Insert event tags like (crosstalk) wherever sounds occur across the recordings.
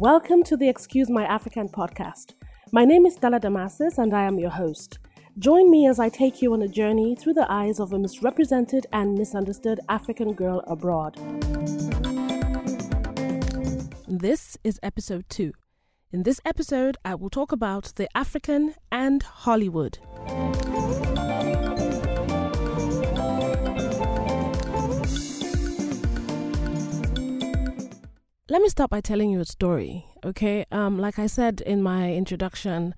Welcome to the Excuse My African podcast. My name is Stella Damasus and I am your host. Join me as I take you on a journey through the eyes of a misrepresented and misunderstood African girl abroad. This is episode two. In this episode, I will talk about the African and Hollywood. Let me start by telling you a story, okay? Um, like I said in my introduction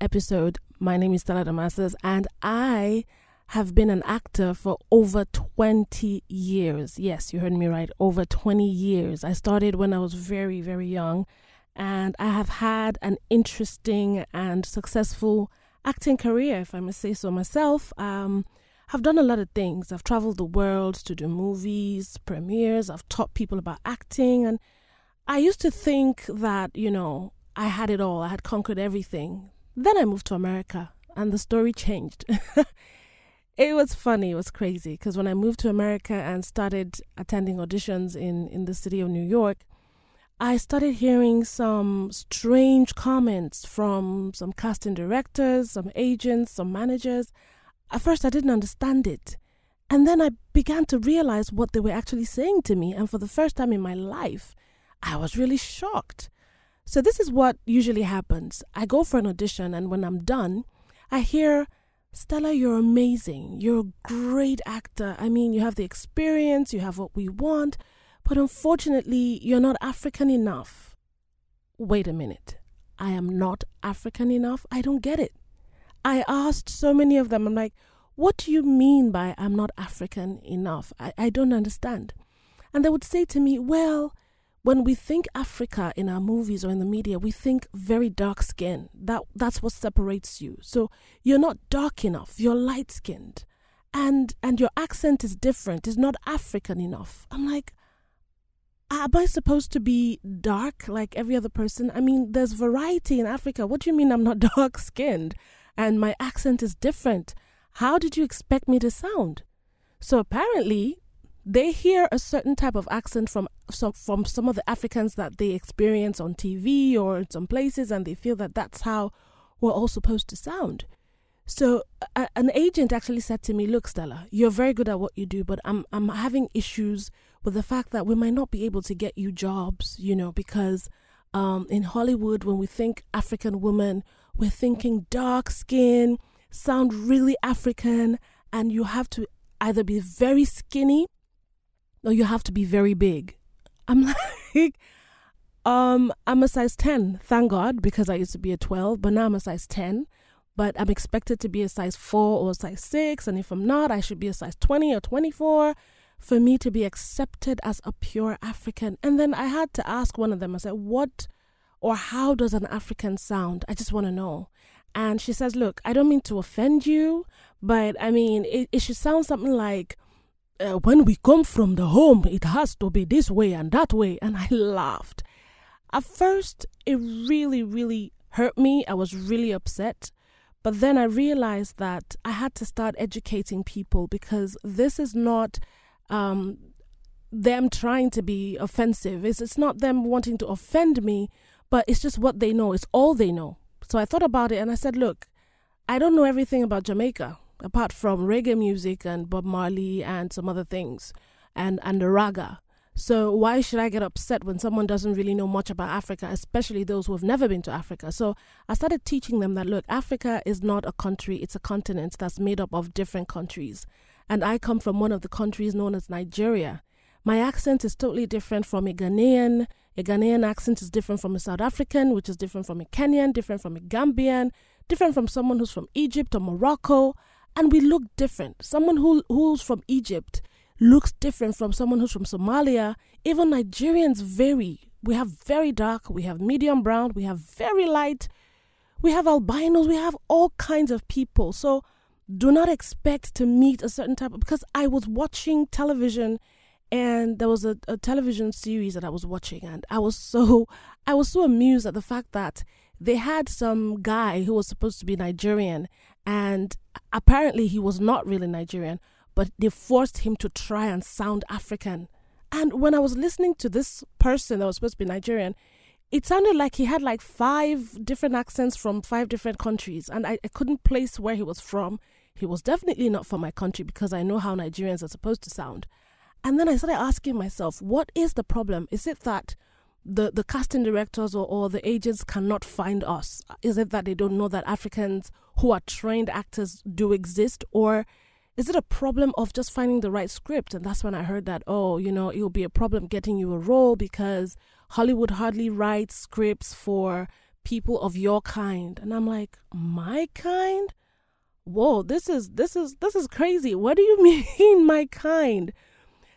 episode, my name is Stella Damasus, and I have been an actor for over 20 years. Yes, you heard me right, over 20 years. I started when I was very, very young, and I have had an interesting and successful acting career, if I may say so myself. Um, I've done a lot of things. I've traveled the world to do movies, premieres, I've taught people about acting, and I used to think that, you know, I had it all, I had conquered everything. Then I moved to America and the story changed. (laughs) it was funny, it was crazy because when I moved to America and started attending auditions in, in the city of New York, I started hearing some strange comments from some casting directors, some agents, some managers. At first, I didn't understand it. And then I began to realize what they were actually saying to me. And for the first time in my life, I was really shocked. So, this is what usually happens. I go for an audition, and when I'm done, I hear, Stella, you're amazing. You're a great actor. I mean, you have the experience, you have what we want, but unfortunately, you're not African enough. Wait a minute. I am not African enough? I don't get it. I asked so many of them, I'm like, what do you mean by I'm not African enough? I, I don't understand. And they would say to me, well, when we think Africa in our movies or in the media, we think very dark skin. That that's what separates you. So you're not dark enough. You're light skinned, and and your accent is different. It's not African enough. I'm like, am I supposed to be dark like every other person? I mean, there's variety in Africa. What do you mean I'm not (laughs) dark skinned and my accent is different? How did you expect me to sound? So apparently, they hear a certain type of accent from so from some of the Africans that they experience on TV or in some places, and they feel that that's how we're all supposed to sound. So a, an agent actually said to me, "Look, Stella, you're very good at what you do, but I'm I'm having issues with the fact that we might not be able to get you jobs, you know, because um, in Hollywood, when we think African woman, we're thinking dark skin, sound really African, and you have to either be very skinny no, you have to be very big. I'm (laughs) like, um, I'm a size 10, thank God, because I used to be a 12, but now I'm a size 10. But I'm expected to be a size 4 or a size 6, and if I'm not, I should be a size 20 or 24 for me to be accepted as a pure African. And then I had to ask one of them, I said, What or how does an African sound? I just want to know. And she says, Look, I don't mean to offend you, but I mean, it, it should sound something like, uh, when we come from the home, it has to be this way and that way. And I laughed. At first, it really, really hurt me. I was really upset. But then I realized that I had to start educating people because this is not um, them trying to be offensive. It's, it's not them wanting to offend me, but it's just what they know. It's all they know. So I thought about it and I said, look, I don't know everything about Jamaica apart from reggae music and Bob Marley and some other things and and the ragga. So why should I get upset when someone doesn't really know much about Africa, especially those who have never been to Africa? So I started teaching them that look, Africa is not a country, it's a continent that's made up of different countries. And I come from one of the countries known as Nigeria. My accent is totally different from a Ghanaian. A Ghanaian accent is different from a South African, which is different from a Kenyan, different from a Gambian, different from someone who's from Egypt or Morocco and we look different. Someone who who's from Egypt looks different from someone who's from Somalia. Even Nigerians vary. We have very dark, we have medium brown, we have very light, we have albinos, we have all kinds of people. So do not expect to meet a certain type of because I was watching television and there was a, a television series that I was watching and I was so (laughs) I was so amused at the fact that they had some guy who was supposed to be Nigerian and apparently he was not really Nigerian, but they forced him to try and sound African. And when I was listening to this person that was supposed to be Nigerian, it sounded like he had like five different accents from five different countries, and I, I couldn't place where he was from. He was definitely not from my country because I know how Nigerians are supposed to sound. And then I started asking myself, what is the problem? Is it that the, the casting directors or, or the agents cannot find us? Is it that they don't know that Africans who are trained actors do exist? Or is it a problem of just finding the right script? And that's when I heard that, oh, you know, it'll be a problem getting you a role because Hollywood hardly writes scripts for people of your kind. And I'm like, my kind? Whoa, this is this is this is crazy. What do you (laughs) mean my kind?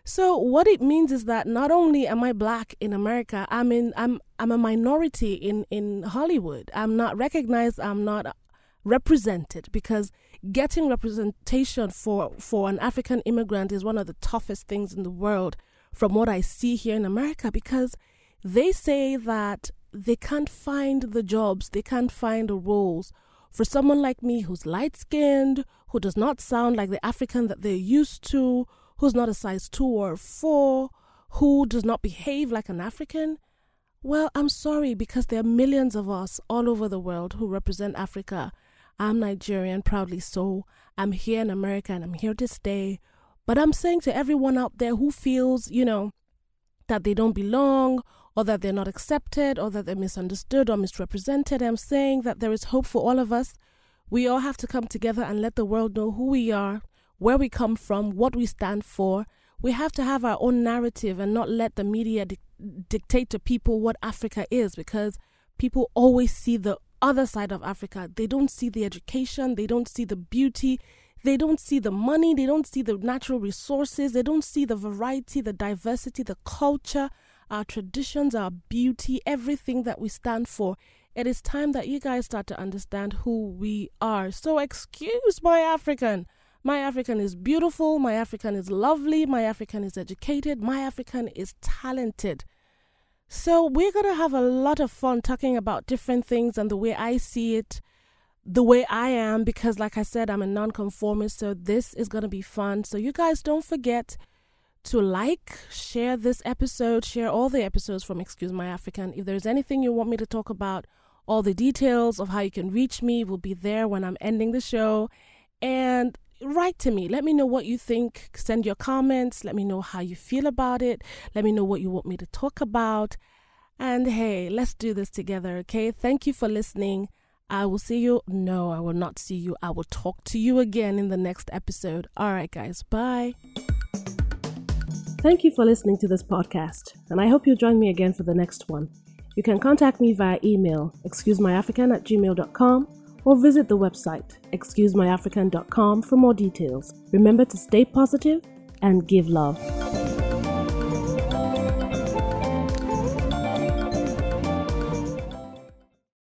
So what it means is that not only am I black in America, I'm in I'm I'm a minority in in Hollywood. I'm not recognized, I'm not represented because getting representation for for an African immigrant is one of the toughest things in the world from what I see here in America because they say that they can't find the jobs, they can't find the roles for someone like me who's light skinned, who does not sound like the African that they're used to, who's not a size two or four, who does not behave like an African. Well, I'm sorry because there are millions of us all over the world who represent Africa. I'm Nigerian, proudly so. I'm here in America and I'm here to stay. But I'm saying to everyone out there who feels, you know, that they don't belong or that they're not accepted or that they're misunderstood or misrepresented. I'm saying that there is hope for all of us. We all have to come together and let the world know who we are, where we come from, what we stand for. We have to have our own narrative and not let the media di- dictate to people what Africa is because people always see the other side of Africa. They don't see the education, they don't see the beauty, they don't see the money, they don't see the natural resources, they don't see the variety, the diversity, the culture, our traditions, our beauty, everything that we stand for. It is time that you guys start to understand who we are. So, excuse my African. My African is beautiful. My African is lovely. My African is educated. My African is talented. So, we're going to have a lot of fun talking about different things and the way I see it the way I am because, like I said, I'm a nonconformist. So this is going to be fun. So you guys don't forget to like, share this episode, share all the episodes from Excuse My African. If there's anything you want me to talk about, all the details of how you can reach me will be there when I'm ending the show. And write to me. Let me know what you think. Send your comments. Let me know how you feel about it. Let me know what you want me to talk about. And hey, let's do this together, okay? Thank you for listening. I will see you. No, I will not see you. I will talk to you again in the next episode. All right, guys. Bye. Thank you for listening to this podcast, and I hope you'll join me again for the next one. You can contact me via email, excusemyafrican at gmail.com, or visit the website, excusemyafrican.com, for more details. Remember to stay positive and give love.